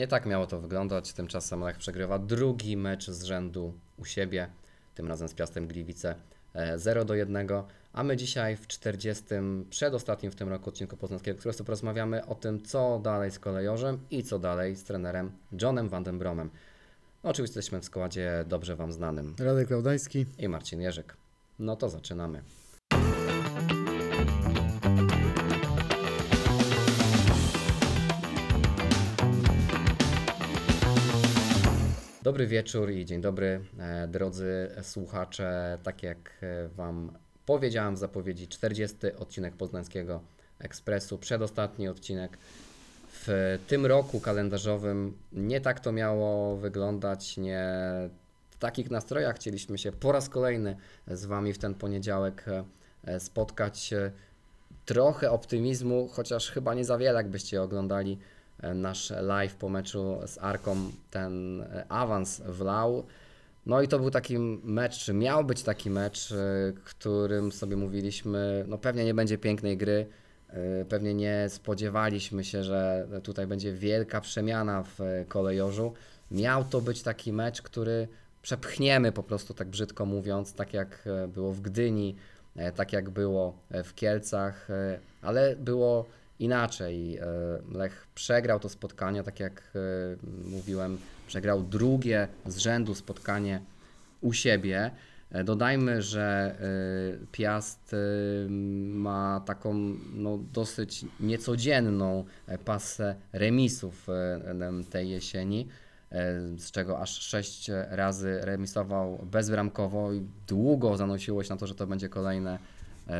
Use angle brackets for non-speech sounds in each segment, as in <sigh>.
Nie tak miało to wyglądać. Tymczasem Lech przegrywa drugi mecz z rzędu u siebie, tym razem z Piastem Gliwice e, 0 do 1. A my dzisiaj w 40. przedostatnim w tym roku odcinku Poznańskiego Ekspresu porozmawiamy o tym, co dalej z kolejorzem i co dalej z trenerem Johnem Van den Bromem. No, oczywiście jesteśmy w składzie dobrze Wam znanym Radek Klaudański. i Marcin Jerzyk. No to zaczynamy. Dobry wieczór i dzień dobry, e, drodzy słuchacze. Tak jak e, Wam powiedziałem w zapowiedzi, 40. odcinek Poznańskiego Ekspresu, przedostatni odcinek. W tym roku kalendarzowym nie tak to miało wyglądać, nie w takich nastrojach chcieliśmy się po raz kolejny z Wami w ten poniedziałek e, spotkać. Trochę optymizmu, chociaż chyba nie za wiele, jakbyście oglądali nasz live po meczu z Arką, ten e, awans wlał. No i to był taki mecz, czy miał być taki mecz, e, którym sobie mówiliśmy, no pewnie nie będzie pięknej gry, e, pewnie nie spodziewaliśmy się, że tutaj będzie wielka przemiana w e, kolejorzu. Miał to być taki mecz, który przepchniemy po prostu, tak brzydko mówiąc, tak jak e, było w Gdyni, e, tak jak było e, w Kielcach, e, ale było inaczej. E, Lech przegrał to spotkanie, tak jak e, mówiłem, przegrał drugie z rzędu spotkanie u siebie. E, Dodajmy, że Piast ma taką no, dosyć niecodzienną pasę remisów em, tej jesieni, z czego aż sześć razy remisował bezbramkowo i długo zanosiło się na to, że to będzie kolejne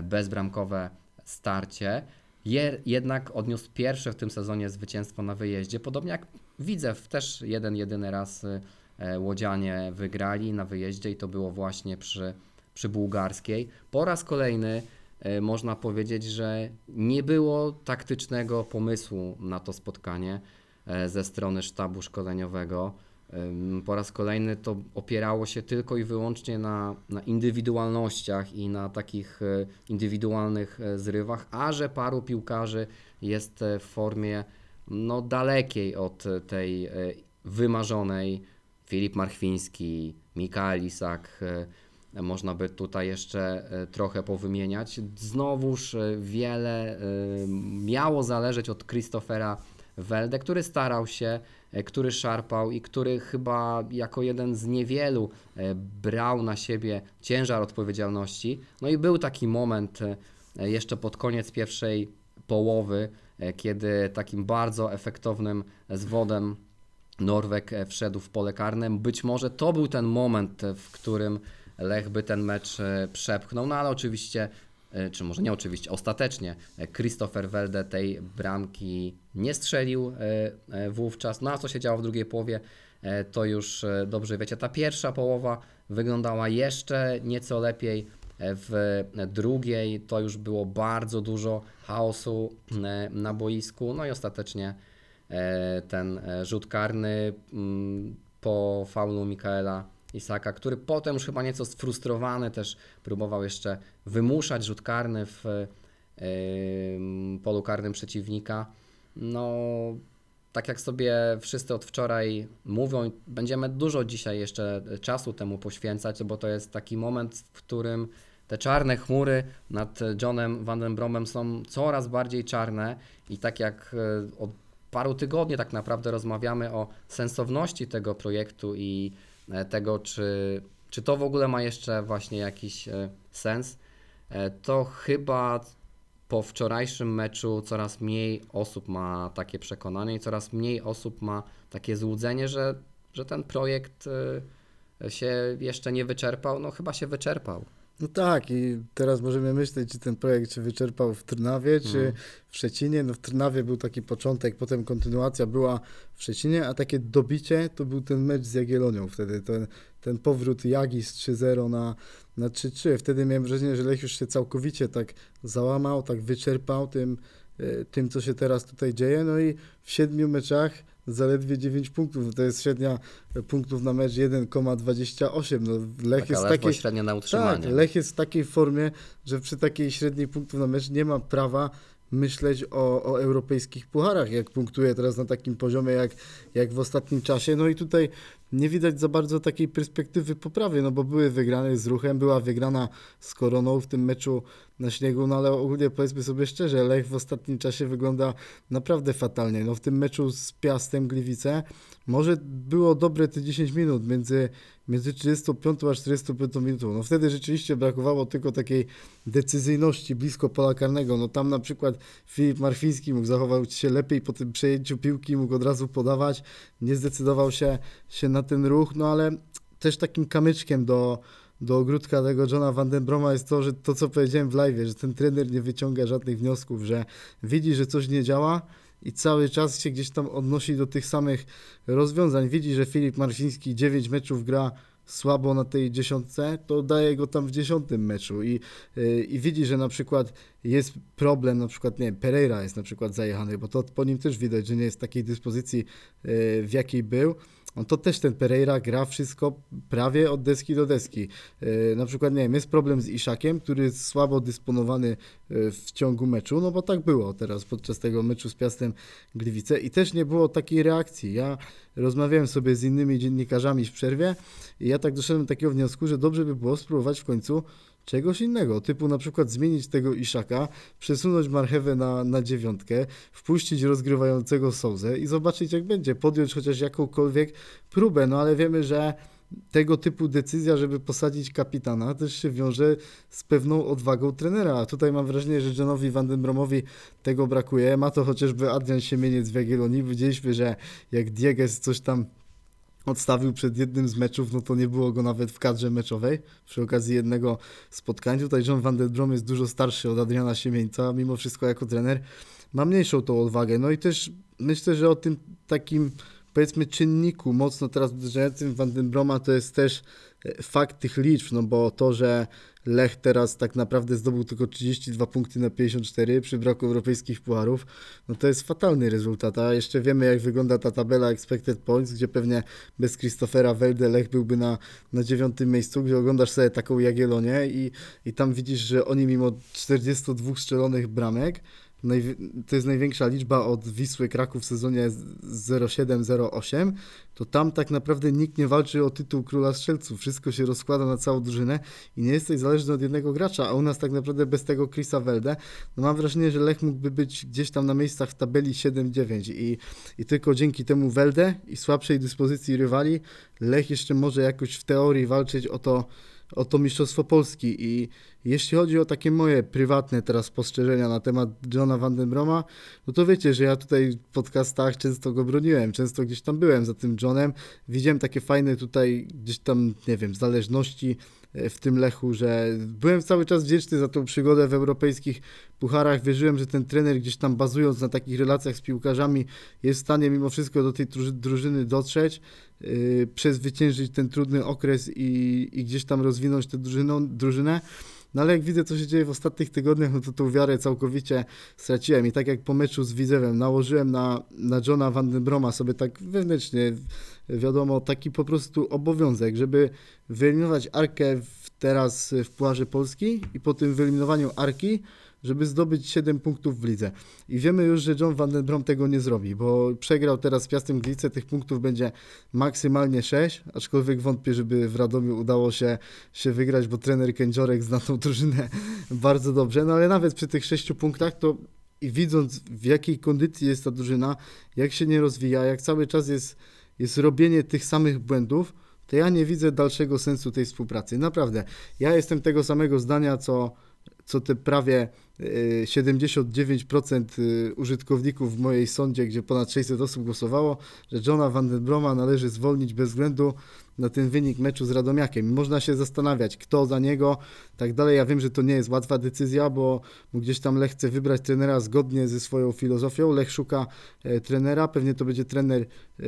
bezbramkowe starcie. Je, jednak odniósł pierwsze w tym sezonie zwycięstwo na wyjeździe, podobnie jak Widzew też jeden jedyny raz y, e, Łodzianie wygrali na wyjeździe i to było właśnie przy, przy bułgarskiej. Po raz kolejny e, można powiedzieć, że nie było taktycznego pomysłu na to spotkanie e, ze strony sztabu szkoleniowego. Po raz kolejny to opierało się tylko i wyłącznie na, na indywidualnościach i na takich e, indywidualnych e, zrywach, a że paru piłkarzy jest e, w formie no, dalekiej od tej wymarzonej. Filip Marchwiński, Mikael Isak, można by tutaj jeszcze trochę powymieniać. Znowuż wiele miało zależeć od Christophera Welde, który starał się, e, który szarpał i który chyba jako jeden z niewielu e, brał na siebie ciężar odpowiedzialności. No i był taki moment e, jeszcze pod koniec pierwszej połowy, kiedy takim bardzo efektownym zwodem Norweg e, wszedł w pole karne. Być może to był ten moment, w którym Lech by ten mecz przepchnął, no ale oczywiście, czy może nie oczywiście, ostatecznie e, Christopher Welde tej bramki nie strzelił e, e, wówczas. No a co się działo w drugiej połowie, e, to już e, dobrze wiecie. Ta pierwsza połowa wyglądała jeszcze nieco lepiej. E, W drugiej to już było bardzo dużo chaosu e, na boisku, no i ostatecznie e, ten e, rzut karny mm, po faulu Mikaela Isaka, który potem już chyba nieco sfrustrowany też próbował jeszcze wymuszać rzut karny w polu karnym przeciwnika. No, tak jak sobie wszyscy od wczoraj mówią, będziemy dużo dzisiaj jeszcze czasu temu poświęcać, bo to jest taki moment, w którym te czarne chmury nad Johnem Van Bromem są coraz bardziej czarne i tak jak e, od paru tygodni tak naprawdę rozmawiamy o sensowności tego projektu i tego, czy, czy to w ogóle ma jeszcze właśnie jakiś e, sens, e, to chyba po wczorajszym meczu coraz mniej osób ma takie przekonanie i coraz mniej osób ma takie złudzenie, że, że ten projekt e, się jeszcze nie wyczerpał. No chyba się wyczerpał. No tak, i teraz możemy myśleć, czy ten projekt się wyczerpał w Trnawie, czy Mhm. w Szczecinie. No w Trnawie był taki początek, potem kontynuacja była w Szczecinie, a takie dobicie to był ten mecz z Jagiellonią wtedy, ten, ten powrót Jagi z 3-0 na, na 3-3. Wtedy miałem wrażenie, że Lech już się całkowicie tak załamał, tak wyczerpał tym, e, tym co się teraz tutaj dzieje. No i w siedmiu meczach zaledwie 9 punktów. To jest średnia punktów na mecz 1,28. No Lech Taka jest ledwo taki... średnia na Tak, utrzymanie. Lech jest w takiej formie, że przy takiej średniej punktów na mecz nie ma prawa myśleć o, o europejskich pucharach, jak punktuje teraz na takim poziomie jak, jak w ostatnim czasie. No i tutaj nie widać za bardzo takiej perspektywy poprawy, no bo były wygrane z ruchem, była wygrana z koroną w tym meczu na śniegu, no ale ogólnie powiedzmy sobie szczerze, Lech w ostatnim czasie wygląda naprawdę fatalnie. No w tym meczu z Piastem Gliwice może było dobre te 10 minut między, między 35 a 45 minutą. No wtedy rzeczywiście brakowało tylko takiej decyzyjności blisko pola karnego. No tam na przykład Filip Marfiński mógł zachować się lepiej po tym przejęciu piłki, mógł od razu podawać, nie zdecydował się, się na ten ruch, no ale też takim kamyczkiem do, do ogródka tego Johna Vandenbroma jest to, że to co powiedziałem w live, że ten trener nie wyciąga żadnych wniosków, że widzi, że coś nie działa i cały czas się gdzieś tam odnosi do tych samych rozwiązań. Widzi, że Filip Marciński 9 meczów gra słabo na tej dziesiątce, to daje go tam w dziesiątym meczu i, yy, i widzi, że na przykład jest problem, na przykład, nie wiem, Pereira jest na przykład zajechany, bo to po nim też widać, że nie jest w takiej dyspozycji, yy, w jakiej był. On to też ten Pereira gra wszystko prawie od deski do deski. Yy, na przykład, nie wiem, jest problem z Iszakiem, który jest słabo dysponowany yy, w ciągu meczu, no bo tak było teraz podczas tego meczu z Piastem Gliwice i też nie było takiej reakcji. Ja rozmawiałem sobie z innymi dziennikarzami w przerwie i ja tak doszedłem do takiego wniosku, że dobrze by było spróbować w końcu czegoś innego, typu na przykład zmienić tego Iszaka, przesunąć marchewę na, na dziewiątkę, wpuścić rozgrywającego Souzę i zobaczyć jak będzie, podjąć chociaż jakąkolwiek próbę, no ale wiemy, że tego typu decyzja, żeby posadzić kapitana, też się wiąże z pewną odwagą trenera. A tutaj mam wrażenie, że Johnowi Vandenbromowi tego brakuje. Ma to chociażby Adrian Siemieniec w Jagiellonii. Widzieliśmy, że jak Dieges coś tam odstawił przed jednym z meczów, no to nie było go nawet w kadrze meczowej przy okazji jednego spotkania. Tutaj John Van Der Brom jest dużo starszy od Adriana Siemieńca, mimo wszystko jako trener ma mniejszą tą odwagę. No i też myślę, że o tym takim powiedzmy czynniku mocno teraz uderzającym Van Den Broma to jest też fakt tych liczb, no bo to, że Lech teraz tak naprawdę zdobył tylko 32 punkty na 54 przy braku europejskich pucharów, no to jest fatalny rezultat, a jeszcze wiemy jak wygląda ta tabela expected points, gdzie pewnie bez Christophera Welde Lech byłby na, na dziewiątym miejscu, gdzie oglądasz sobie taką Jagiellonię i, i tam widzisz, że oni mimo 42 strzelonych bramek to jest największa liczba od Wisły Kraków w sezonie 07-08, to tam tak naprawdę nikt nie walczy o tytuł króla strzelców. Wszystko się rozkłada na całą drużynę i nie jesteś zależny od jednego gracza, a u nas tak naprawdę bez tego Chrisa Welde, no mam wrażenie, że Lech mógłby być gdzieś tam na miejscach w tabeli 7-9 i, i tylko dzięki temu Welde i słabszej dyspozycji rywali Lech jeszcze może jakoś w teorii walczyć o to, o to Mistrzostwo Polski. I jeśli chodzi o takie moje prywatne teraz spostrzeżenia na temat Johna Vandenbroma, no to wiecie, że ja tutaj w podcastach często go broniłem, często gdzieś tam byłem za tym Johnem, widziałem takie fajne tutaj gdzieś tam, nie wiem, zależności e, w tym Lechu, że byłem cały czas wdzięczny za tą przygodę w europejskich pucharach, wierzyłem, że ten trener gdzieś tam bazując na takich relacjach z piłkarzami jest w stanie mimo wszystko do tej drużyny dotrzeć, yy, przezwyciężyć ten trudny okres i, i gdzieś tam rozwinąć tę drużynę. No ale jak widzę, co się dzieje w ostatnich tygodniach, no to tą wiarę całkowicie straciłem. I tak jak po meczu z Widzewem nałożyłem na, na Johna Vandenbroma sobie tak wewnętrznie, wiadomo, taki po prostu obowiązek, żeby wyeliminować Arkę w, teraz w Pucharze Polski i po tym wyeliminowaniu Arki żeby zdobyć 7 punktów w lidze. I wiemy już, że John Van Den Brom tego nie zrobi, bo przegrał teraz z Piastem Gliwice, tych punktów będzie maksymalnie 6, aczkolwiek wątpię, żeby w Radomiu udało się, się wygrać, bo trener Kędziorek zna tą drużynę <laughs> bardzo dobrze, no ale nawet przy tych 6 punktach to i widząc w jakiej kondycji jest ta drużyna, jak się nie rozwija, jak cały czas jest, jest robienie tych samych błędów, to ja nie widzę dalszego sensu tej współpracy. Naprawdę. Ja jestem tego samego zdania, co, co te prawie 79% y, użytkowników w mojej sądzie, gdzie ponad 600 osób głosowało, że Johna Van Den Broma należy zwolnić bez względu na ten wynik meczu z Radomiakiem. Można się zastanawiać, kto za niego, tak dalej. Ja wiem, że to nie jest łatwa decyzja, bo gdzieś tam Lech chce wybrać trenera zgodnie ze swoją filozofią. Lech szuka e, trenera, pewnie to będzie trener e,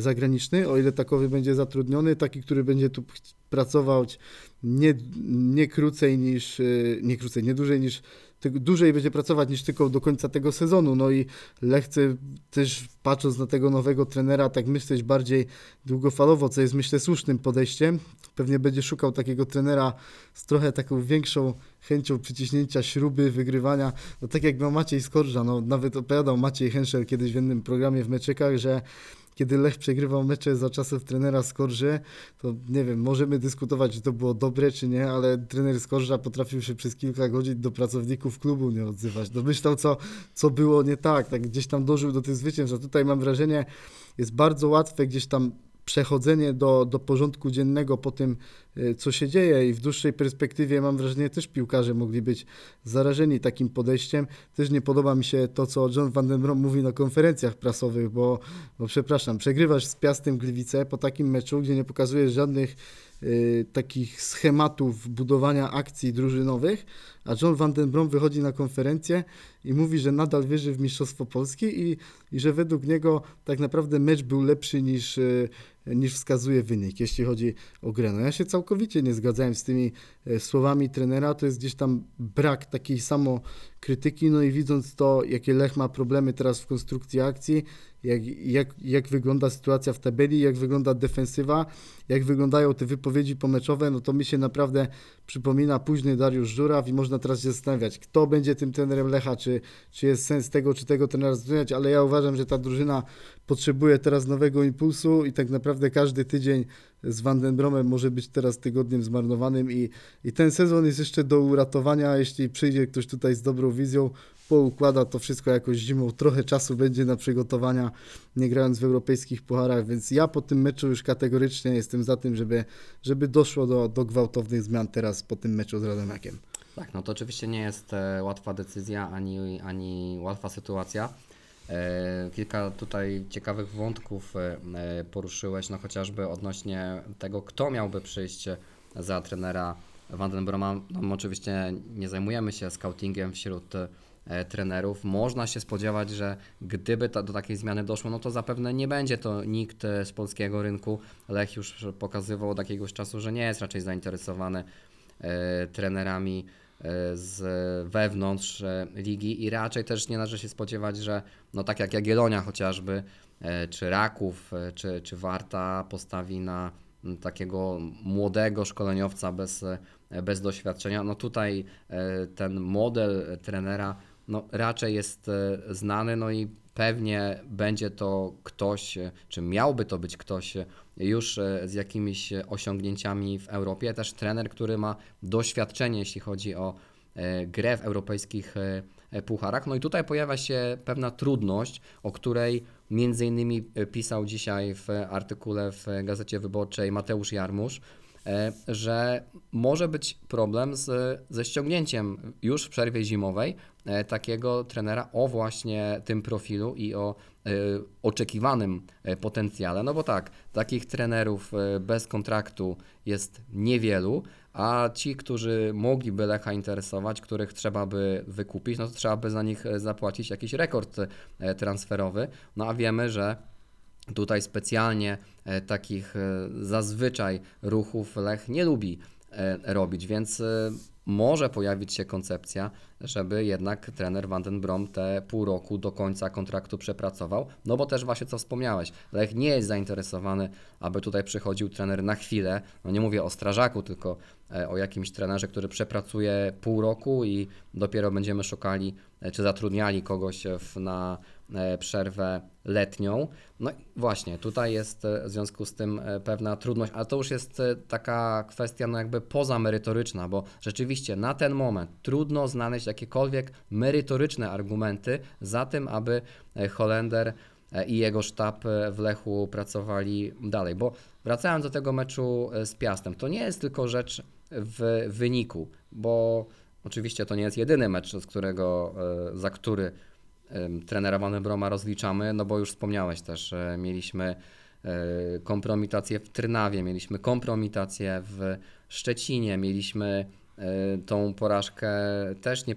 zagraniczny, o ile takowy będzie zatrudniony, taki, który będzie tu pracować nie, nie krócej niż, e, nie krócej, nie dłużej niż dłużej będzie pracować niż tylko do końca tego sezonu. No i Lech chce też patrząc na tego nowego trenera, tak myśleć bardziej długofalowo, co jest myślę słusznym podejściem. Pewnie będzie szukał takiego trenera z trochę taką większą chęcią przyciśnięcia śruby, wygrywania. No tak jak miał Maciej Skorża, no nawet opowiadał Maciej Henszel kiedyś w jednym programie w meczykach, że kiedy Lech przegrywał mecze za czasów trenera Skorży, to nie wiem, możemy dyskutować, czy to było dobre, czy nie, ale trener Skorża potrafił się przez kilka godzin do pracowników klubu nie odzywać. Domyślał, co, co było nie tak, tak gdzieś tam dożył do tych zwycięstw. A tutaj mam wrażenie, jest bardzo łatwe gdzieś tam przechodzenie do, do porządku dziennego po tym, y, co się dzieje i w dłuższej perspektywie mam wrażenie też piłkarze mogli być zarażeni takim podejściem. Też nie podoba mi się to, co John Van den Brom mówi na konferencjach prasowych, bo, bo przepraszam, przegrywasz z Piastem Gliwice po takim meczu, gdzie nie pokazujesz żadnych takich schematów budowania akcji drużynowych, a John Van den Brom wychodzi na konferencję i mówi, że nadal wierzy w Mistrzostwo Polski i, i że według niego tak naprawdę mecz był lepszy niż, y, niż wskazuje wynik, jeśli chodzi o grę. No ja się całkowicie nie zgadzałem z tymi e, słowami trenera, to jest gdzieś tam brak takiej samo krytyki, no i widząc to, jakie Lech ma problemy teraz w konstrukcji akcji, jak, jak, jak wygląda sytuacja w tabeli, jak wygląda defensywa, jak wyglądają te wypowiedzi pomeczowe, no to mi się naprawdę przypomina późny Dariusz Żuraw i można teraz się zastanawiać, kto będzie tym trenerem Lecha, czy, czy jest sens tego, czy tego trenera zatrudniać, ale ja uważam, że ta drużyna potrzebuje teraz nowego impulsu i tak naprawdę każdy tydzień z Van den Bromem może być teraz tygodniem zmarnowanym i, i ten sezon jest jeszcze do uratowania, jeśli przyjdzie ktoś tutaj z dobrą wizją, poukłada to wszystko jakoś zimą, trochę czasu będzie na przygotowania, nie grając w europejskich pucharach, więc ja po tym meczu już kategorycznie jestem za tym, żeby, żeby doszło do, do gwałtownych zmian teraz po tym meczu z Radomiakiem. Tak, no to oczywiście nie jest e, łatwa decyzja ani, ani łatwa sytuacja. E, Kilka tutaj ciekawych wątków e, poruszyłeś, no chociażby odnośnie tego, kto miałby przyjść za trenera Vandenbroma. No, oczywiście nie zajmujemy się scoutingiem wśród trenerów. Można się spodziewać, że gdyby ta, do takiej zmiany doszło, no to zapewne nie będzie to nikt e, z polskiego rynku. Lech już pokazywał od jakiegoś czasu, że nie jest raczej zainteresowany e, trenerami e, z wewnątrz e, ligi i raczej też nie należy się spodziewać, że no tak jak Jagiellonia chociażby, e, czy Raków, e, czy, czy Warta postawi na takiego młodego szkoleniowca bez, e, bez doświadczenia. No tutaj e, ten model trenera no raczej jest e, znany, no i pewnie będzie to ktoś, e, czy miałby to być ktoś e, już z jakimiś osiągnięciami w Europie, też trener, który ma doświadczenie, jeśli chodzi o grę w europejskich pucharach. No i tutaj pojawia się pewna trudność, o której między innymi pisał dzisiaj w artykule w Gazecie Wyborczej Mateusz Jarmusz, że może być problem z, ze ściągnięciem już w przerwie zimowej e, takiego trenera o właśnie tym profilu i o e, oczekiwanym e, potencjale. No bo tak, takich trenerów e, bez kontraktu jest niewielu, a ci, którzy mogliby Lecha interesować, których trzeba by wykupić, no to trzeba by za nich e, zapłacić jakiś rekord e, transferowy. No a wiemy, że Tutaj specjalnie e, takich e, zazwyczaj ruchów Lech nie lubi e, robić, więc może pojawić się koncepcja, żeby jednak trener Van den Brom te pół roku do końca kontraktu przepracował, no bo też właśnie co wspomniałeś, Lech nie jest zainteresowany, aby tutaj przychodził trener na chwilę, no nie mówię o strażaku, tylko o jakimś trenerze, który przepracuje pół roku i dopiero będziemy szukali, czy zatrudniali kogoś w, na przerwę letnią. No właśnie, tutaj jest e, w związku z tym e, pewna trudność, ale to już jest e, taka kwestia no jakby pozamerytoryczna, bo rzeczywiście na ten moment trudno znaleźć jakiekolwiek merytoryczne argumenty za tym, aby e, Holender e, i jego sztab e, w Lechu pracowali dalej, bo wracając do tego meczu e, z Piastem, to nie jest tylko rzecz w wyniku, bo oczywiście to nie jest jedyny mecz, z którego, e, za który trenera Van Broma rozliczamy, no bo już wspomniałeś też, mieliśmy e, kompromitację w Trnawie, mieliśmy kompromitację w Szczecinie, mieliśmy e, tą porażkę też nie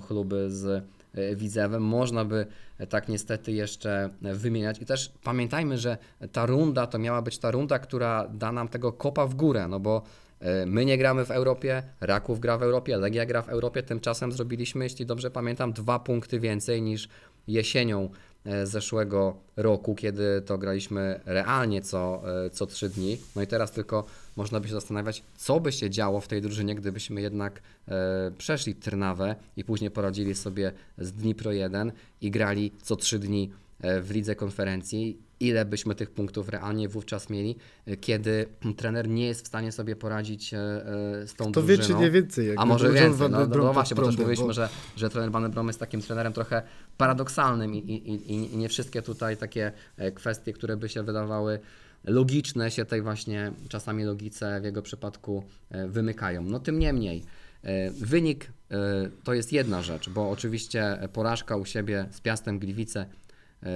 chluby z e, Widzewem. Można by tak niestety jeszcze wymieniać i też pamiętajmy, że ta runda to miała być ta runda, która da nam tego kopa w górę, no bo My nie gramy w Europie, Raków gra w Europie, Legia gra w Europie. Tymczasem zrobiliśmy, jeśli dobrze pamiętam, dwa punkty więcej niż jesienią e, zeszłego roku, kiedy to graliśmy realnie co, e, co trzy dni. No i teraz tylko można by się zastanawiać, co by się działo w tej drużynie, gdybyśmy jednak e, przeszli Trnawę i później poradzili sobie z Dnipro 1 i grali co trzy dni e, w lidze konferencji. Ile byśmy tych punktów realnie wówczas mieli, e, kiedy trener nie jest w stanie sobie poradzić e, e, z tą To wie, drużyną. czy nie więcej. jakby A może John więcej, no, no, no właśnie, bo też mówiliśmy, bo- że, że trener Van Brom jest takim trenerem trochę paradoksalnym i, i, i, nie wszystkie tutaj takie e, kwestie, które by się wydawały logiczne, się tej właśnie czasami logice w jego przypadku e, wymykają. No tym niemniej, e, wynik e, to jest jedna rzecz, bo oczywiście porażka u siebie z Piastem Gliwice e,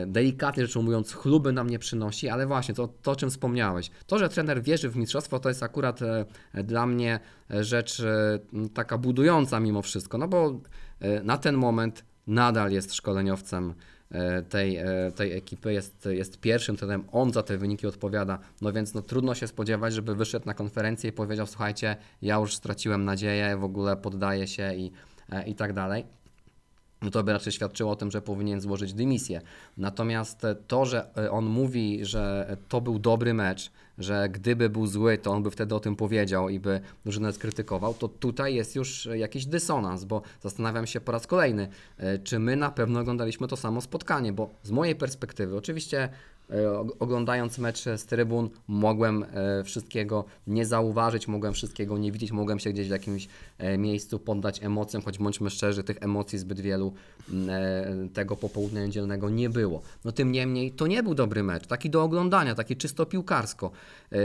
delikatnie rzecz ujmując, chluby nam nie przynosi, ale właśnie to, to, o czym wspomniałeś. To, że trener wierzy w mistrzostwo, to jest akurat e, dla mnie e, rzecz e, taka budująca mimo wszystko, no bo e, na ten moment nadal jest szkoleniowcem e, tej, e, tej ekipy, jest, jest pierwszym trenerem, on za te wyniki odpowiada, no więc no, trudno się spodziewać, żeby wyszedł na konferencję i powiedział, słuchajcie, ja już straciłem nadzieję, w ogóle poddaję się i, e, i tak dalej no to by raczej świadczyło o tym, że powinien złożyć dymisję. Natomiast to, że e, on mówi, że to był dobry mecz, że gdyby był zły, to on by wtedy o tym powiedział i by drużynę skrytykował, to tutaj jest już jakiś dysonans, bo zastanawiam się po raz kolejny, e, czy my na pewno oglądaliśmy to samo spotkanie, bo z mojej perspektywy, oczywiście oglądając mecz z trybun, mogłem e, wszystkiego nie zauważyć, mogłem wszystkiego nie widzieć, mogłem się gdzieś w jakimś e, miejscu poddać emocjom, choć bądźmy szczerzy, tych emocji zbyt wielu e, tego popołudnia niedzielnego nie było. No tym niemniej to nie był dobry mecz, taki do oglądania, taki czysto piłkarsko. E,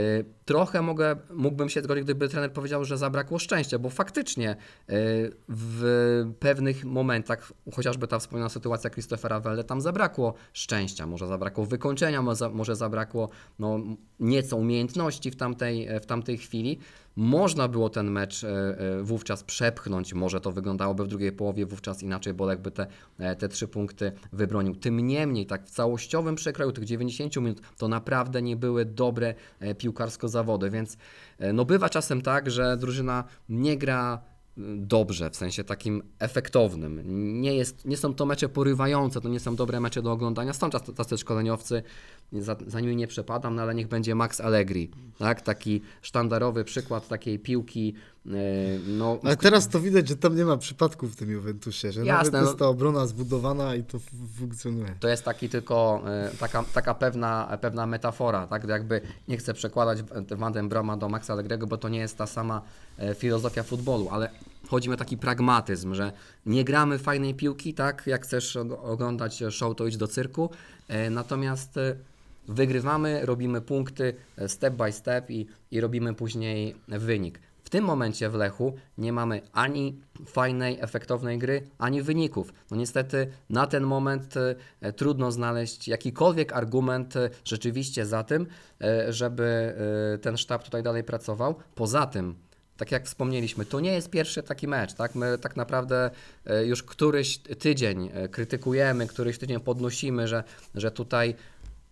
Trochę mogę, mógłbym się zgodzić, gdyby trener powiedział, że zabrakło szczęścia, bo faktycznie e, w pewnych momentach, chociażby ta wspomniana sytuacja Christophera Welde, tam zabrakło szczęścia, może zabrakło wykończenia, może, może zabrakło no, nieco umiejętności w tamtej, w tamtej chwili. Można było ten mecz e, e, wówczas przepchnąć, może to wyglądałoby w drugiej połowie wówczas inaczej, bo jakby te, e, te trzy punkty wybronił. Tym niemniej, tak w całościowym przekroju tych 90 minut, to naprawdę nie były dobre e, piłkarsko zawody, więc e, no bywa czasem tak, że drużyna nie gra dobrze, w sensie takim efektownym. Nie, jest, nie są to mecze porywające, to nie są dobre mecze do oglądania. Są tacy szkoleniowcy, za, za nimi nie przepadam, no ale niech będzie Max Allegri, tak? taki sztandarowy przykład takiej piłki. yy, No, Ale teraz to widać, że tam nie ma przypadków w tym Juventusie, że Jasne, nawet jest no. ta obrona zbudowana i to funkcjonuje. To jest taki tylko e, taka, taka pewna, pewna metafora, tak? Jakby nie chcę przekładać Van Broma do Maxa Allegriego, bo to nie jest ta sama e, filozofia futbolu, ale chodzi mi o taki pragmatyzm, że nie gramy fajnej piłki, tak? Jak chcesz og- oglądać show, to idź do cyrku, e, natomiast e, wygrywamy, robimy punkty e, step by step i, i robimy później wynik. W tym momencie w Lechu nie mamy ani fajnej, efektownej gry, ani wyników. No niestety na ten moment e, trudno znaleźć jakikolwiek argument e, rzeczywiście za tym, żeby ten sztab tutaj dalej pracował. Poza tym, tak jak wspomnieliśmy, to nie jest pierwszy taki mecz, tak? My tak naprawdę już któryś tydzień krytykujemy, któryś tydzień podnosimy, że, że tutaj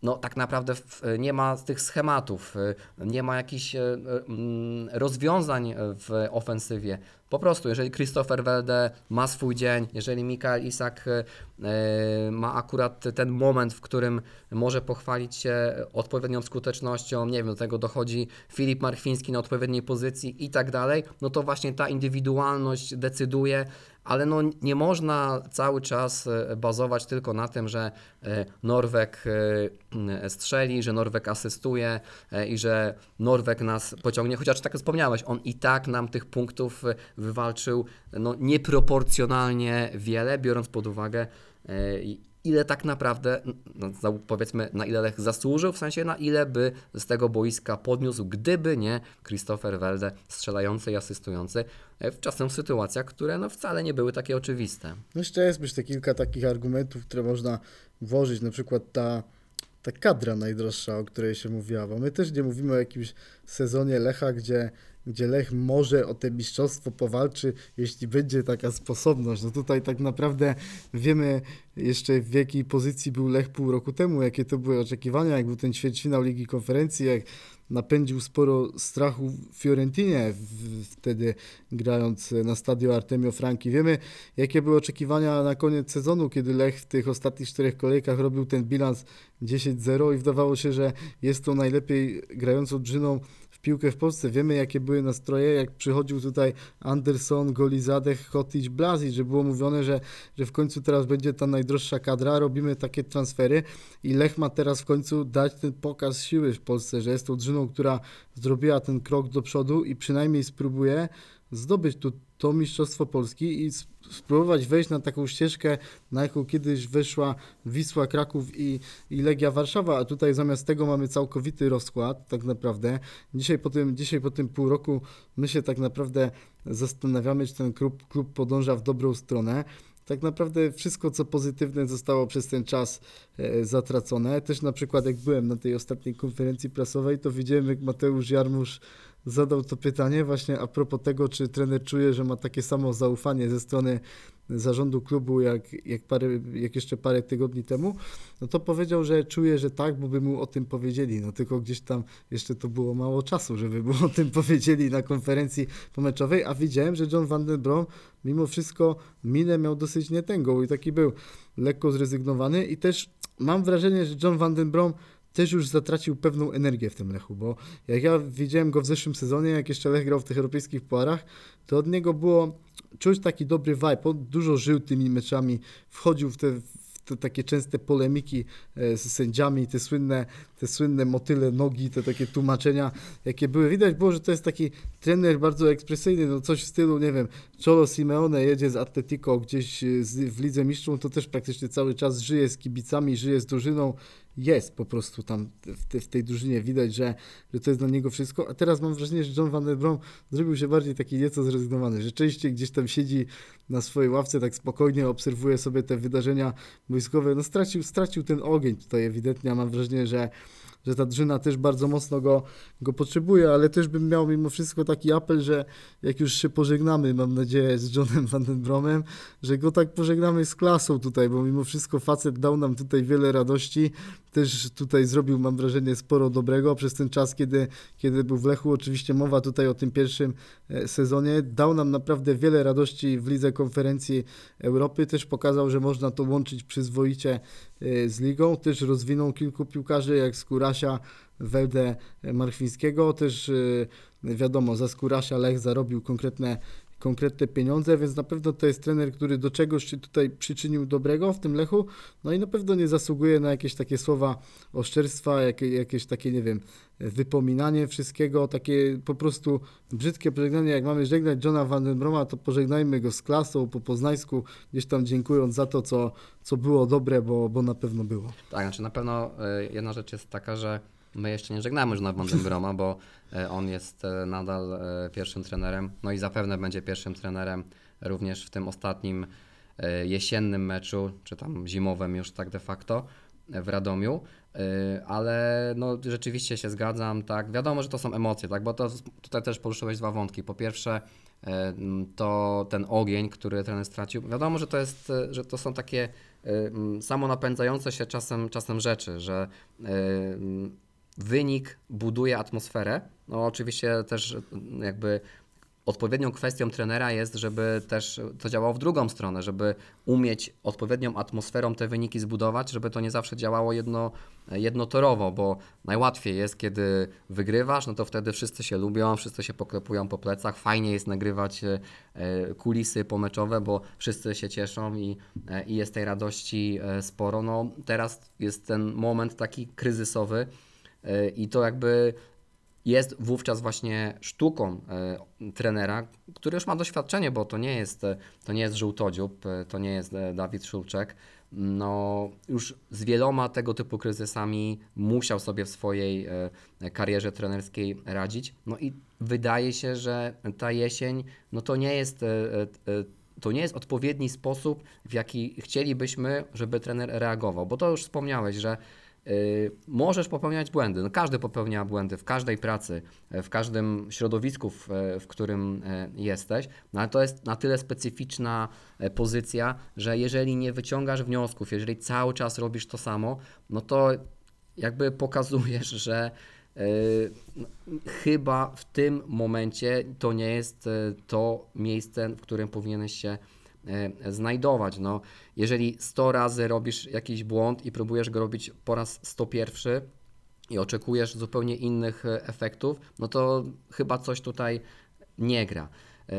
no tak naprawdę w, nie ma tych schematów, y, nie ma jakichś y, mm, rozwiązań w ofensywie. Po prostu, jeżeli Christopher Welde ma swój dzień, jeżeli Mikael Isak ma akurat ten moment, w którym może pochwalić się odpowiednią skutecznością, nie wiem, do tego dochodzi Filip Marchwiński na odpowiedniej pozycji i tak dalej, no to właśnie ta indywidualność decyduje, ale no nie można cały czas e, bazować tylko na tym, że e, Norwek e, strzeli, że Norwek asystuje e, i że Norwek nas pociągnie, chociaż tak wspomniałeś, on i tak nam tych punktów e, wywalczył no, nieproporcjonalnie wiele, biorąc pod uwagę e, ile tak naprawdę, no, powiedzmy, na ile Lech zasłużył, w sensie na ile by z tego boiska podniósł, gdyby nie Christopher Welde strzelający i asystujący e, w czasem sytuacjach, które no, wcale nie były takie oczywiste. No jeszcze jest myślę kilka takich argumentów, które można włożyć, na przykład ta, ta kadra najdroższa, o której się mówiła, bo my też nie mówimy o jakimś sezonie Lecha, gdzie gdzie Lech może o te mistrzostwo powalczy, jeśli będzie taka sposobność. No tutaj tak naprawdę wiemy jeszcze w jakiej pozycji był Lech pół roku temu, jakie to były oczekiwania, jak był ten ćwierćfinał Ligi Konferencji, jak napędził sporo strachu Fiorentinie wtedy grając na stadio Artemio Franki. Wiemy, jakie były oczekiwania na koniec sezonu, kiedy Lech w tych ostatnich czterech kolejkach robił ten bilans 10-0 i wydawało się, że jest to najlepiej grającą drużyną piłkę w Polsce. Wiemy, jakie były nastroje, jak przychodził tutaj Anderson, Golizadeh, Hotic, Blazic, że było mówione, że, że w końcu teraz będzie ta najdroższa kadra, robimy takie transfery i Lech ma teraz w końcu dać ten pokaz siły w Polsce, że jest tą drużyną, która zrobiła ten krok do przodu i przynajmniej spróbuje zdobyć tu to Mistrzostwo Polski i spróbować wejść na taką ścieżkę, na jaką kiedyś weszła Wisła Kraków i, i Legia Warszawa, a tutaj zamiast tego mamy całkowity rozkład tak naprawdę. Dzisiaj po tym, dzisiaj po tym pół roku my się tak naprawdę zastanawiamy, czy ten klub, klub podąża w dobrą stronę. Tak naprawdę wszystko, co pozytywne zostało przez ten czas e, zatracone. Też na przykład jak byłem na tej ostatniej konferencji prasowej, to widziałem jak Mateusz Jarmusz zadał to pytanie właśnie a propos tego, czy trener czuje, że ma takie samo zaufanie ze strony zarządu klubu jak, jak, parę, jak jeszcze parę tygodni temu, no to powiedział, że czuje, że tak, bo by mu o tym powiedzieli, no tylko gdzieś tam jeszcze to było mało czasu, żeby mu o tym <laughs> powiedzieli na konferencji pomeczowej, a widziałem, że John Van den Brom mimo wszystko minę miał dosyć nietęgą i taki był lekko zrezygnowany. I też mam wrażenie, że John Van den Brom też już zatracił pewną energię w tym Lechu, bo jak ja widziałem go w zeszłym sezonie, jak jeszcze Lech grał w tych europejskich puarach, to od niego było czuć taki dobry vibe, on dużo żył tymi meczami, wchodził w te, te takie częste polemiki e, z sędziami, te słynne, te słynne motyle nogi, te takie tłumaczenia, jakie były. Widać było, że to jest taki trener bardzo ekspresyjny, no coś w stylu, nie wiem, Cholo Simeone jedzie z Atletico gdzieś e, w Lidze Mistrzów, to też praktycznie cały czas żyje z kibicami, żyje z drużyną, jest po prostu tam w, te, w tej drużynie widać, że, że to jest dla niego wszystko, a teraz mam wrażenie, że John Van der Brom zrobił się bardziej taki nieco zrezygnowany, że częściej gdzieś tam siedzi na swojej ławce tak spokojnie, obserwuje sobie te wydarzenia wojskowe, no stracił, stracił ten ogień tutaj ewidentnie, a mam wrażenie, że że ta drużyna też bardzo mocno go, go potrzebuje, ale też bym miał mimo wszystko taki apel, że jak już się pożegnamy, mam nadzieję, z Johnem Van den Bromem, że go tak pożegnamy z klasą tutaj, bo mimo wszystko facet dał nam tutaj wiele radości, też tutaj zrobił, mam wrażenie, sporo dobrego przez ten czas, kiedy, kiedy był w Lechu. Oczywiście mowa tutaj o tym pierwszym e, sezonie. Dał nam naprawdę wiele radości w Lidze Konferencji Europy. Też pokazał, że można to łączyć przyzwoicie z ligą. Też rozwinął kilku piłkarzy, jak Skórasia, Weldę Marchwińskiego. Też e, wiadomo, za Skórasia Lech zarobił konkretne konkretne pieniądze, więc na pewno to jest trener, który do czegoś się tutaj przyczynił dobrego w tym Lechu, no i na pewno nie zasługuje na jakieś takie słowa oszczerstwa, jakie, jakieś takie, nie wiem, wypominanie wszystkiego, takie po prostu brzydkie pożegnanie, jak mamy żegnać Johna Van den Broma, to pożegnajmy go z klasą, po poznańsku, gdzieś tam dziękując za to, co, co było dobre, bo, bo na pewno było. Tak, znaczy na pewno e, jedna rzecz jest taka, że my jeszcze nie żegnamy Johna Van den Broma, bo e, on jest e, nadal e, pierwszym trenerem, no i zapewne będzie pierwszym trenerem również w tym ostatnim jesiennym meczu, czy tam zimowym już tak de facto w Radomiu. Ale no, rzeczywiście się zgadzam, tak. Wiadomo, że to są emocje, tak, bo to tutaj też poruszyłeś dwa wątki. Po pierwsze, to ten ogień, który trener stracił. Wiadomo, że to jest, że to są takie samonapędzające się czasem, czasem rzeczy, że wynik buduje atmosferę. No oczywiście też m, jakby odpowiednią kwestią trenera jest, żeby też to działało w drugą stronę, żeby umieć odpowiednią atmosferą te wyniki zbudować, żeby to nie zawsze działało jedno, jednotorowo, bo najłatwiej jest, kiedy wygrywasz, no to wtedy wszyscy się lubią, wszyscy się poklepują po plecach, fajnie jest nagrywać e, e, kulisy pomeczowe, bo wszyscy się cieszą i, e, i jest tej radości sporo. No teraz jest ten moment taki kryzysowy i to jakby jest wówczas właśnie sztuką e, trenera, który już ma doświadczenie, bo to nie jest, e, to nie jest żółtodziób, e, to nie jest e, Dawid Szulczek. No, już z wieloma tego typu kryzysami musiał sobie w swojej e, karierze trenerskiej radzić. No i wydaje się, że ta jesień, no to nie jest, e, e, e, to nie jest odpowiedni sposób, w jaki chcielibyśmy, żeby trener reagował, bo to już wspomniałeś, że możesz popełniać błędy. No, każdy popełnia błędy w każdej pracy, w każdym środowisku, w, w którym e, jesteś, no ale to jest na tyle specyficzna e, pozycja, że jeżeli nie wyciągasz wniosków, jeżeli cały czas robisz to samo, no to jakby pokazujesz, że e, no, chyba w tym momencie to nie jest to miejsce, w którym powinieneś się znajdować. No, jeżeli 100 razy robisz jakiś błąd i próbujesz go robić po raz 101 i oczekujesz zupełnie innych e, efektów, no to chyba coś tutaj nie gra. E,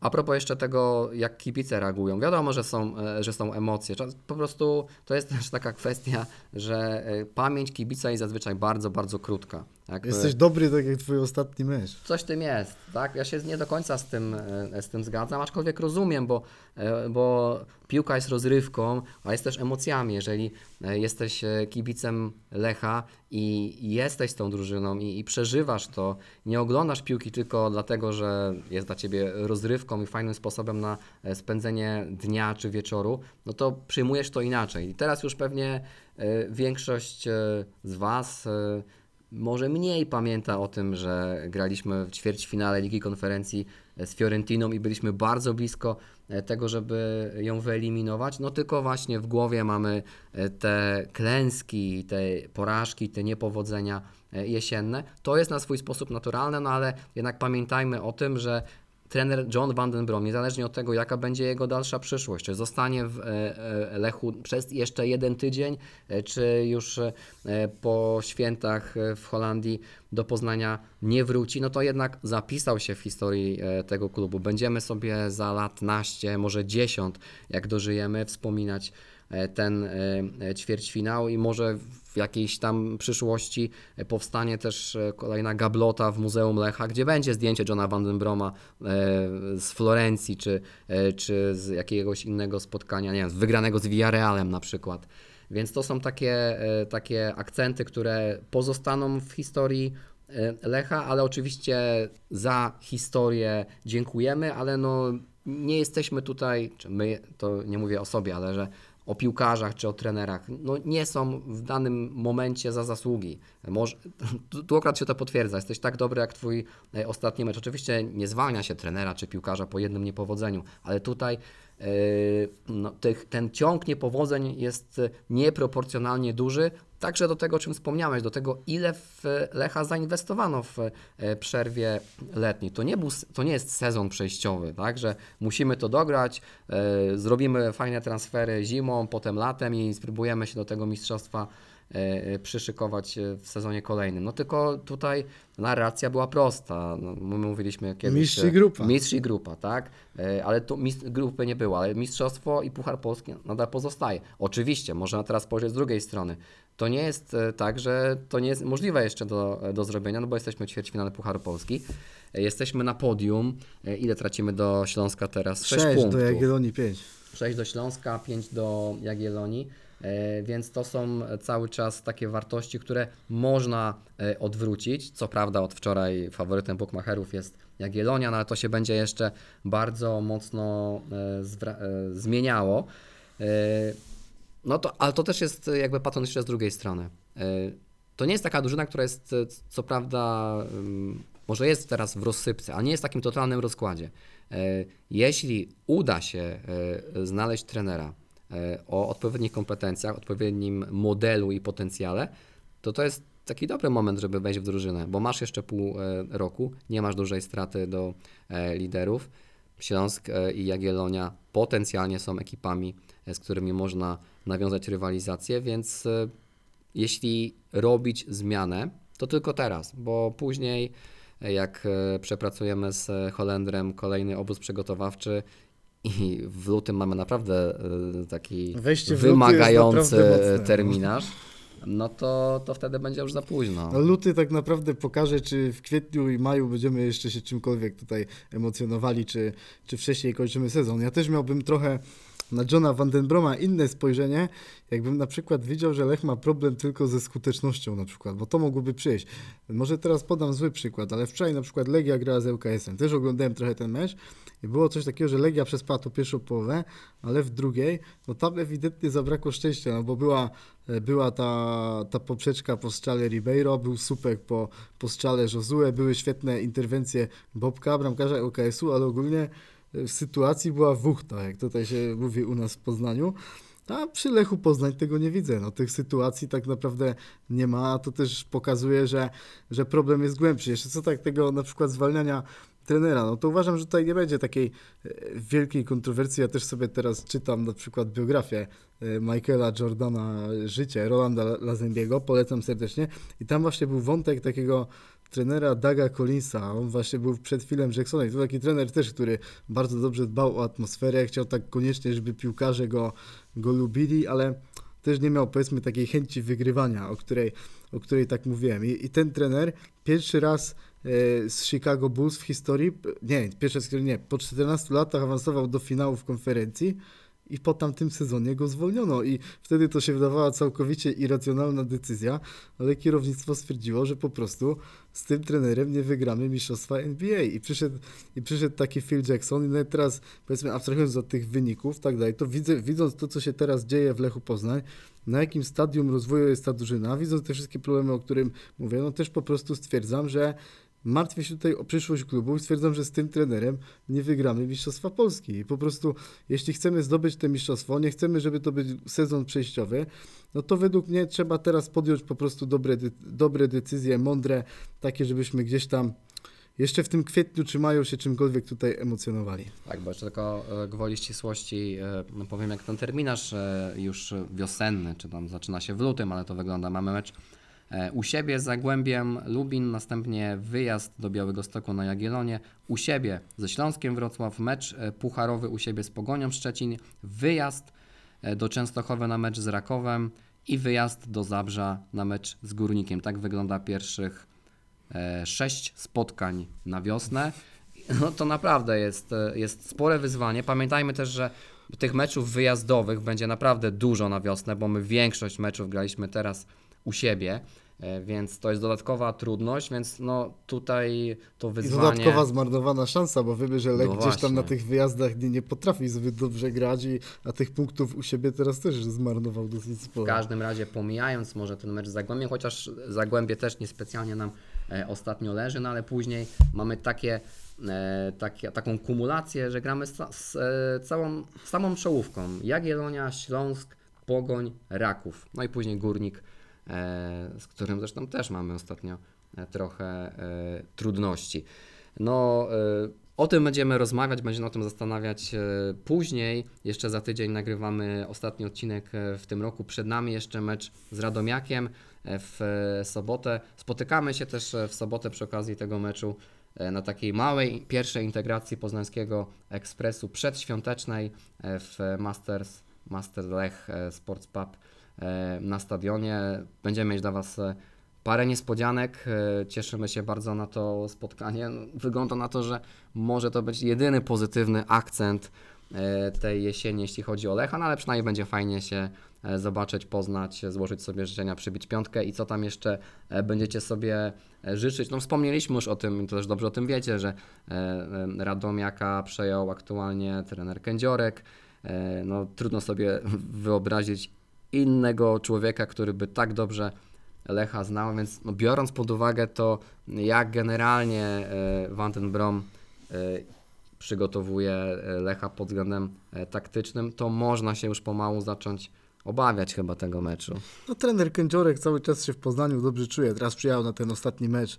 A propos jeszcze tego, jak kibice reagują. Wiadomo, że są, e, że są emocje. Po prostu to jest też taka kwestia, że e, pamięć kibica jest zazwyczaj bardzo, bardzo krótka. Jak, e, Jesteś dobry, tak jak twój ostatni mecz. Coś tym jest, tak? Ja się nie do końca z tym, e, z tym zgadzam, aczkolwiek rozumiem, bo, e, bo piłka jest rozrywką, a jest też emocjami. Jeżeli e, jesteś e, kibicem Lecha i jesteś tą drużyną i, i przeżywasz to, nie oglądasz piłki tylko dlatego, że jest dla ciebie rozrywką i fajnym sposobem na e, spędzenie dnia czy wieczoru, no to przyjmujesz to inaczej. I teraz już pewnie e, większość e, z Was e, może mniej pamięta o tym, że graliśmy w ćwierćfinale Ligi Konferencji z Fiorentiną i byliśmy bardzo blisko e, tego, żeby ją wyeliminować. No tylko właśnie w głowie mamy e, te klęski, te porażki, te niepowodzenia e, jesienne. To jest na swój sposób naturalne, no ale jednak pamiętajmy o tym, że trener John Van Den Brom, niezależnie od tego, jaka będzie jego dalsza przyszłość, czy zostanie w e, e, Lechu przez jeszcze jeden tydzień, e, czy już po świętach w Holandii do Poznania nie wróci, no to jednak zapisał się w historii tego klubu. Będziemy sobie za lat naście, może dziesiąt, jak dożyjemy, wspominać ten ćwierćfinał i może w jakiejś tam przyszłości e, powstanie też e, kolejna gablota w Muzeum Lecha, gdzie będzie zdjęcie Johna Van Den Broma e, z Florencji, czy, czy z jakiegoś innego spotkania, nie wiem, wygranego z Villarrealem na przykład. Więc to są takie, takie akcenty, które pozostaną w historii Lecha, ale oczywiście za historię dziękujemy, ale no nie jesteśmy tutaj, my, to nie mówię o sobie, ale że o piłkarzach czy o trenerach, no nie są w danym momencie za zasługi. Może, tu, akurat się to potwierdza, jesteś tak dobry jak twój e, ostatni mecz. Oczywiście nie zwalnia się trenera czy piłkarza po jednym niepowodzeniu, ale tutaj e, no, tych, ten ciąg niepowodzeń jest e, nieproporcjonalnie duży, także do tego, o czym wspomniałeś, do tego, ile w Lecha zainwestowano w e, przerwie letniej. To nie, był, to nie jest sezon przejściowy, tak, że musimy to dograć, e, zrobimy fajne transfery zimą, potem latem i spróbujemy się do tego mistrzostwa e, przyszykować w sezonie kolejnym. No tylko tutaj narracja była prosta. No, my mówiliśmy kiedyś... Mistrz i grupa. Mistrz i grupa, tak? Ale tu mistrz, grupy nie było, ale mistrzostwo i Puchar Polski nadal pozostaje. Oczywiście, można teraz spojrzeć z drugiej strony. To nie jest e, tak, że to nie jest możliwe jeszcze do, do zrobienia, no bo jesteśmy w ćwierćfinale Pucharu Polski. E, Jesteśmy na podium. E, Ile tracimy do Śląska teraz? 6 6 punktów. do Jagiellonii 5. 6 do Śląska, 5 do Jagiellonii, e, więc to są cały czas takie wartości, które można e, odwrócić. Co prawda od wczoraj faworytem bookmacherów jest Jagiellonia, no ale to się będzie jeszcze bardzo mocno e, e, zmieniało. No to, ale to też jest jakby patrząc jeszcze z drugiej strony. E, To nie jest taka drużyna, która jest e, co prawda, może jest teraz w rozsypce, a nie jest w takim totalnym rozkładzie. E, Jeśli uda się znaleźć trenera o odpowiednich kompetencjach, odpowiednim modelu i potencjale, to to jest taki dobry moment, żeby wejść w drużynę, bo masz jeszcze pół roku, nie masz dużej straty do liderów. Śląsk i Jagiellonia potencjalnie są ekipami, z którymi można nawiązać rywalizację, więc e, jeśli robić zmianę, to tylko teraz, bo później e, jak e, przepracujemy z e, Holendrem kolejny obóz przygotowawczy i w lutym mamy naprawdę e, taki wymagający naprawdę no. terminarz, no to, to wtedy będzie już za późno. No, luty tak naprawdę pokaże, czy w kwietniu i maju będziemy jeszcze się czymkolwiek tutaj emocjonowali, czy, czy wcześniej kończymy sezon. Ja też miałbym trochę na Johna Vandenbroma inne spojrzenie, jakbym na przykład widział, że Lech ma problem tylko ze skutecznością na przykład, bo to mogłoby przyjść. Może teraz podam zły przykład, ale wczoraj na przykład Legia grała z ŁKS-em. Też oglądałem trochę ten mecz i było coś takiego, że Legia przespała tą pierwszą połowę, ale w drugiej, no tam ewidentnie zabrakło szczęścia, no bo była, e, była ta, ta poprzeczka po strzale Ribeiro, był słupek po, po strzale Josue, były świetne interwencje Bobka, bramkarza ŁKS-u, ale ogólnie w sytuacji była wuchta, jak tutaj się mówi u nas w Poznaniu. A przy Lechu Poznań tego nie widzę. No, tych sytuacji tak naprawdę nie ma, a to też pokazuje, że, że problem jest głębszy. Jeszcze co tak tego na przykład zwalniania trenera, no to uważam, że tutaj nie będzie takiej e, wielkiej kontrowersji. Ja też sobie teraz czytam na przykład biografię e, Michaela Jordana Życie, Rolanda Lazembiego, polecam serdecznie. I tam właśnie był wątek takiego trenera Daga Collinsa. On właśnie był przed filmem Jacksonem. To taki trener też, który bardzo dobrze dbał o atmosferę, chciał tak koniecznie, żeby piłkarze go, go lubili, ale też nie miał powiedzmy takiej chęci wygrywania, o której, o której tak mówiłem. I, i ten trener pierwszy raz e, z Chicago Bulls w historii, nie, pierwszy raz, nie, po 14 latach awansował do finałów konferencji i po tamtym sezonie go zwolniono i wtedy to się wydawała całkowicie irracjonalna decyzja, ale kierownictwo stwierdziło, że po prostu z tym trenerem nie wygramy mistrzostwa NBA i przyszedł, i przyszedł taki Phil Jackson i nawet teraz powiedzmy abstrahując od tych wyników tak dalej, to widzę, widząc to, co się teraz dzieje w Lechu Poznań, na jakim stadium rozwoju jest ta drużyna, widząc te wszystkie problemy, o którym mówię, no też po prostu stwierdzam, że martwię się tutaj o przyszłość klubu i stwierdzam, że z tym trenerem nie wygramy Mistrzostwa Polski. I po prostu, jeśli chcemy zdobyć to mistrzostwo, nie chcemy, żeby to był sezon przejściowy, no to według mnie trzeba teraz podjąć po prostu dobre, dobre decyzje, mądre, takie, żebyśmy gdzieś tam jeszcze w tym kwietniu, czy maju się czymkolwiek tutaj emocjonowali. Tak, bo jeszcze tylko e, gwoli ścisłości e, no powiem, jak ten terminarz e, już wiosenny, czy tam zaczyna się w lutym, ale to wygląda, mamy mecz u siebie z Zagłębiem Lubin, następnie wyjazd do Białego Stoku na Jagiellonie, u siebie ze Śląskiem Wrocław, mecz e, pucharowy u siebie z Pogonią Szczecin, wyjazd e, do Częstochowy na mecz z Rakowem i wyjazd do Zabrza na mecz z Górnikiem. Tak wygląda pierwszych e, sześć spotkań na wiosnę. No to naprawdę jest, e, jest spore wyzwanie. Pamiętajmy też, że tych meczów wyjazdowych będzie naprawdę dużo na wiosnę, bo my większość meczów graliśmy teraz u siebie, e, więc to jest dodatkowa trudność, więc no tutaj to I wyzwanie... dodatkowa zmarnowana szansa, bo wiemy, że Lech No gdzieś tam na tych wyjazdach nie, nie potrafi zbyt dobrze grać, i, a tych punktów u siebie teraz też zmarnował dosyć W sporo. każdym razie pomijając może ten mecz z Zagłębiem, chociaż Zagłębie też niespecjalnie nam e, ostatnio leży, no ale później mamy takie, e, takie, taką kumulację, że gramy z, z całą, samą czołówką. Jagiellonia, Śląsk, Pogoń, Raków, no i później Górnik, z którym zresztą też mamy ostatnio e, trochę e, trudności. No, e, o tym będziemy rozmawiać, będziemy o tym zastanawiać e, później. Jeszcze za tydzień nagrywamy ostatni odcinek e, w tym roku. Przed nami jeszcze mecz z Radomiakiem e, w e, sobotę. Spotykamy się też e, w sobotę przy okazji tego meczu e, na takiej małej pierwszej integracji Poznańskiego Ekspresu przedświątecznej e, w Masters, Master Lech e, Sports Pub e, na stadionie. Będziemy mieć dla Was e, parę niespodzianek. e, Cieszymy się bardzo na to spotkanie. No, Wygląda na to, że może to być jedyny pozytywny akcent e, tej jesieni, jeśli chodzi o Lecha, no ale przynajmniej będzie fajnie się e, zobaczyć, poznać, złożyć sobie życzenia, przybić piątkę i co tam jeszcze e, będziecie sobie e, życzyć. No wspomnieliśmy już o tym, to też dobrze o tym wiecie, że e, e, Radomiaka przejął aktualnie trener Kędziorek. E, No trudno sobie <laughs> wyobrazić innego człowieka, który by tak dobrze Lecha znał, więc no, biorąc pod uwagę to, jak generalnie e, Van den Brom e, przygotowuje e, Lecha pod względem taktycznym, to można się już pomału zacząć obawiać chyba tego meczu. No, trener Kędziorek cały czas się w Poznaniu dobrze czuje. Teraz przyjechał na ten ostatni mecz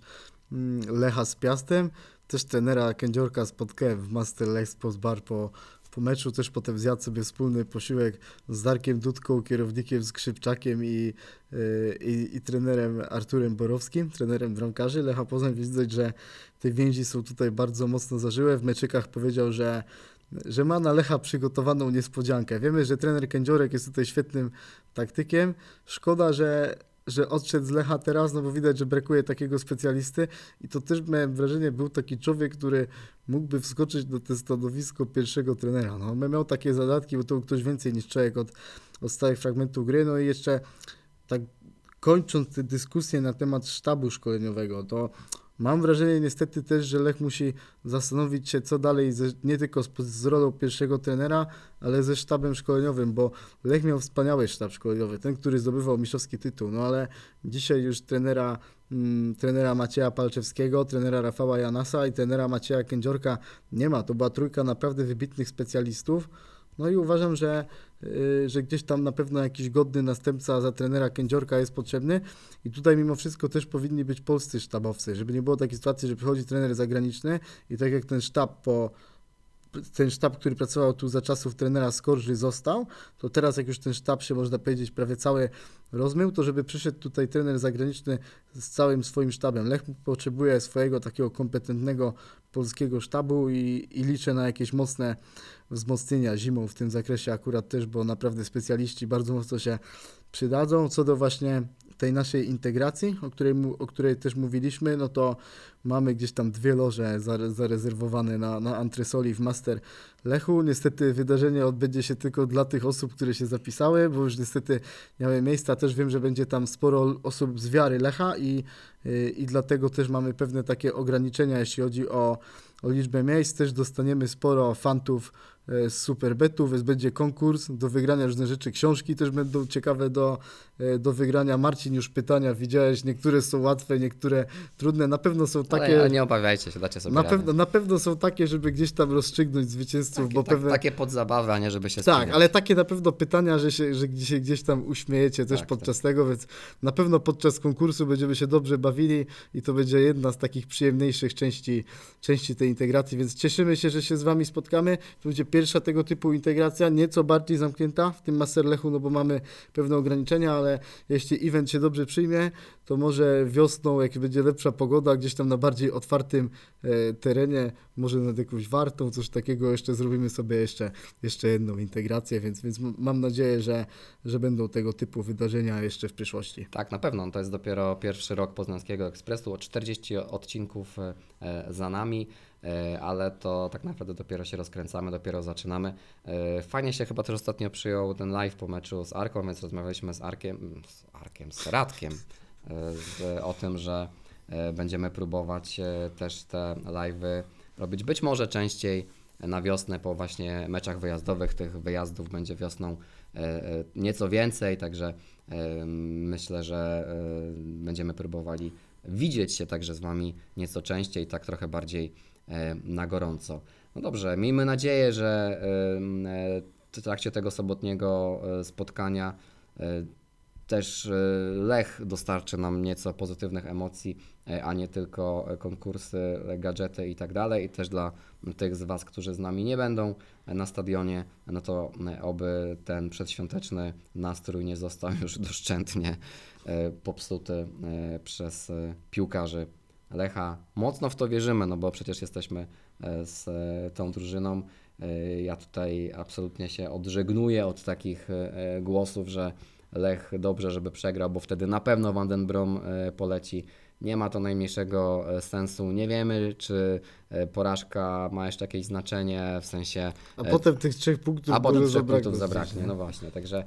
mm, Lecha z Piastem. Też trenera Kędziorka spotkałem w Master Lech Sports Bar po, po meczu. Też potem zjadł sobie wspólny posiłek z Darkiem Dudką, kierownikiem Skrzypczakiem i, yy, i, i trenerem Arturem Borowskim, trenerem bramkarzy. Lecha Poznań widać, że te więzi są tutaj bardzo mocno zażyłe. W meczykach powiedział, że że ma na Lecha przygotowaną niespodziankę. Wiemy, że trener Kędziorek jest tutaj świetnym taktykiem. Szkoda, że że odszedł z Lecha teraz, no bo widać, że brakuje takiego specjalisty i to też miałem wrażenie, był taki człowiek, który mógłby wskoczyć do te stanowisko pierwszego trenera. No, miał takie zadatki, bo to był ktoś więcej niż człowiek od, od stałych fragmentów gry, no i jeszcze tak kończąc tę dyskusję na temat sztabu szkoleniowego, to mam wrażenie niestety też, że Lech musi zastanowić się, co dalej ze, nie tylko z, z rolą pierwszego trenera, ale ze sztabem szkoleniowym, bo Lech miał wspaniały sztab szkoleniowy, ten, który zdobywał mistrzowski tytuł, no ale dzisiaj już trenera, mm, trenera Macieja Palczewskiego, trenera Rafała Janasa i trenera Macieja Kędziorka nie ma. To była trójka naprawdę wybitnych specjalistów. No i uważam, że, yy, że gdzieś tam na pewno jakiś godny następca za trenera Kędziorka jest potrzebny. I tutaj mimo wszystko też powinni być polscy sztabowcy, żeby nie było takiej sytuacji, że przychodzi trener zagraniczny i tak jak ten sztab po ten sztab, który pracował tu za czasów trenera Skorży został, to teraz jak już ten sztab się można powiedzieć prawie cały rozmył, to żeby przyszedł tutaj trener zagraniczny z całym swoim sztabem. Lech potrzebuje swojego takiego kompetentnego polskiego sztabu i, i liczę na jakieś mocne wzmocnienia zimą w tym zakresie akurat też, bo naprawdę specjaliści bardzo mocno się przydadzą. Co do właśnie tej naszej integracji, o której, o której też mówiliśmy, no to mamy gdzieś tam dwie loże zare- zarezerwowane na, na antresoli w Master Lechu. Niestety wydarzenie odbędzie się tylko dla tych osób, które się zapisały, bo już niestety miały miejsca. Też wiem, że będzie tam sporo osób z wiary Lecha i, yy, i dlatego też mamy pewne takie ograniczenia, jeśli chodzi o, o liczbę miejsc. Też dostaniemy sporo fantów z Superbetu, więc będzie konkurs do wygrania różne rzeczy. Książki też będą ciekawe do, e, do wygrania. Marcin już pytania widziałeś, niektóre są łatwe, niektóre trudne. Na pewno są takie... Ale, nie obawiajcie się, dacie sobie Na radę. pewno, na pewno są takie, żeby gdzieś tam rozstrzygnąć zwycięzców, Takie, bo tak, pewne... takie podzabawy, a nie żeby się Tak, spinać. ale takie na pewno pytania, że się, że gdzieś się gdzieś tam uśmiejecie też Tak, podczas tego, więc na pewno podczas konkursu będziemy się dobrze bawili i to będzie jedna z takich przyjemniejszych części, części tej integracji, więc cieszymy się, że się z Wami spotkamy. To będzie pierwsza tego typu integracja, nieco bardziej zamknięta w tym Master Lechu, no bo mamy pewne ograniczenia, ale jeśli event się dobrze przyjmie, to może wiosną, jak będzie lepsza pogoda, gdzieś tam na bardziej otwartym e, terenie, może nad jakąś wartą, coś takiego jeszcze zrobimy sobie jeszcze, jeszcze jedną integrację, więc, więc mam nadzieję, że, że będą tego typu wydarzenia jeszcze w przyszłości. Tak, na pewno. To jest dopiero pierwszy rok Poznańskiego Ekspresu. O 40 odcinków e, za nami, ale to tak naprawdę dopiero się rozkręcamy, dopiero zaczynamy. E, Fajnie się chyba też ostatnio przyjął ten live po meczu z Arką, więc rozmawialiśmy z Arkiem, z Arkiem, z Radkiem e, z, o tym, że e, będziemy próbować e, też te live'y robić być może częściej na wiosnę po właśnie meczach wyjazdowych. Tych wyjazdów będzie wiosną e, e, nieco więcej, także e, myślę, że e, będziemy próbowali widzieć się także z Wami nieco częściej, tak trochę bardziej e, na gorąco. No dobrze, miejmy nadzieję, że em, e, w trakcie tego sobotniego e, spotkania e, też e, Lech dostarczy nam nieco pozytywnych emocji, e, a nie tylko e, konkursy, e, gadżety i tak dalej. I też dla tych z Was, którzy z nami nie będą e, na stadionie, no to e, oby ten przedświąteczny nastrój nie został już <laughs> doszczętnie e, popsuty e, przez e, piłkarzy Lecha. Mocno w to wierzymy, no bo przecież jesteśmy e, z e, tą drużyną. E, Ja tutaj absolutnie się odżegnuję od takich głosów, że Lech dobrze, żeby przegrał, bo wtedy na pewno Van den Brom e, poleci. Nie ma to najmniejszego e, sensu. Nie wiemy, czy e, porażka ma jeszcze jakieś znaczenie, w sensie A E, potem tych trzech punktów a potem trzech punktów zabraknie. No właśnie, także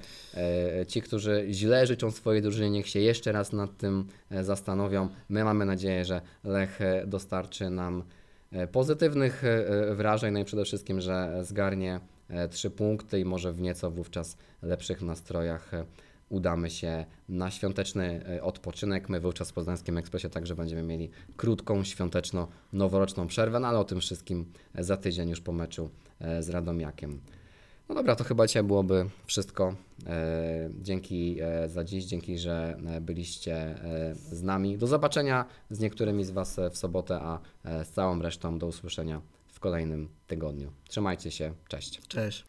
ci, którzy źle życzą swojej drużynie, niech się jeszcze raz nad tym zastanowią. My mamy nadzieję, że Lech dostarczy nam pozytywnych wrażeń, no i przede wszystkim, że zgarnie trzy punkty i może w nieco wówczas lepszych nastrojach udamy się na świąteczny e, odpoczynek. My wówczas w Poznańskim Ekspresie także będziemy mieli krótką, świąteczno-noworoczną przerwę, no ale o tym wszystkim e, za tydzień już po meczu e, z Radomiakiem. No dobra, to chyba dzisiaj byłoby wszystko. Dzięki za dziś, dzięki, że byliście z nami. Do zobaczenia z niektórymi z Was w sobotę, a z całą resztą do usłyszenia w kolejnym tygodniu. Trzymajcie się, cześć. Cześć.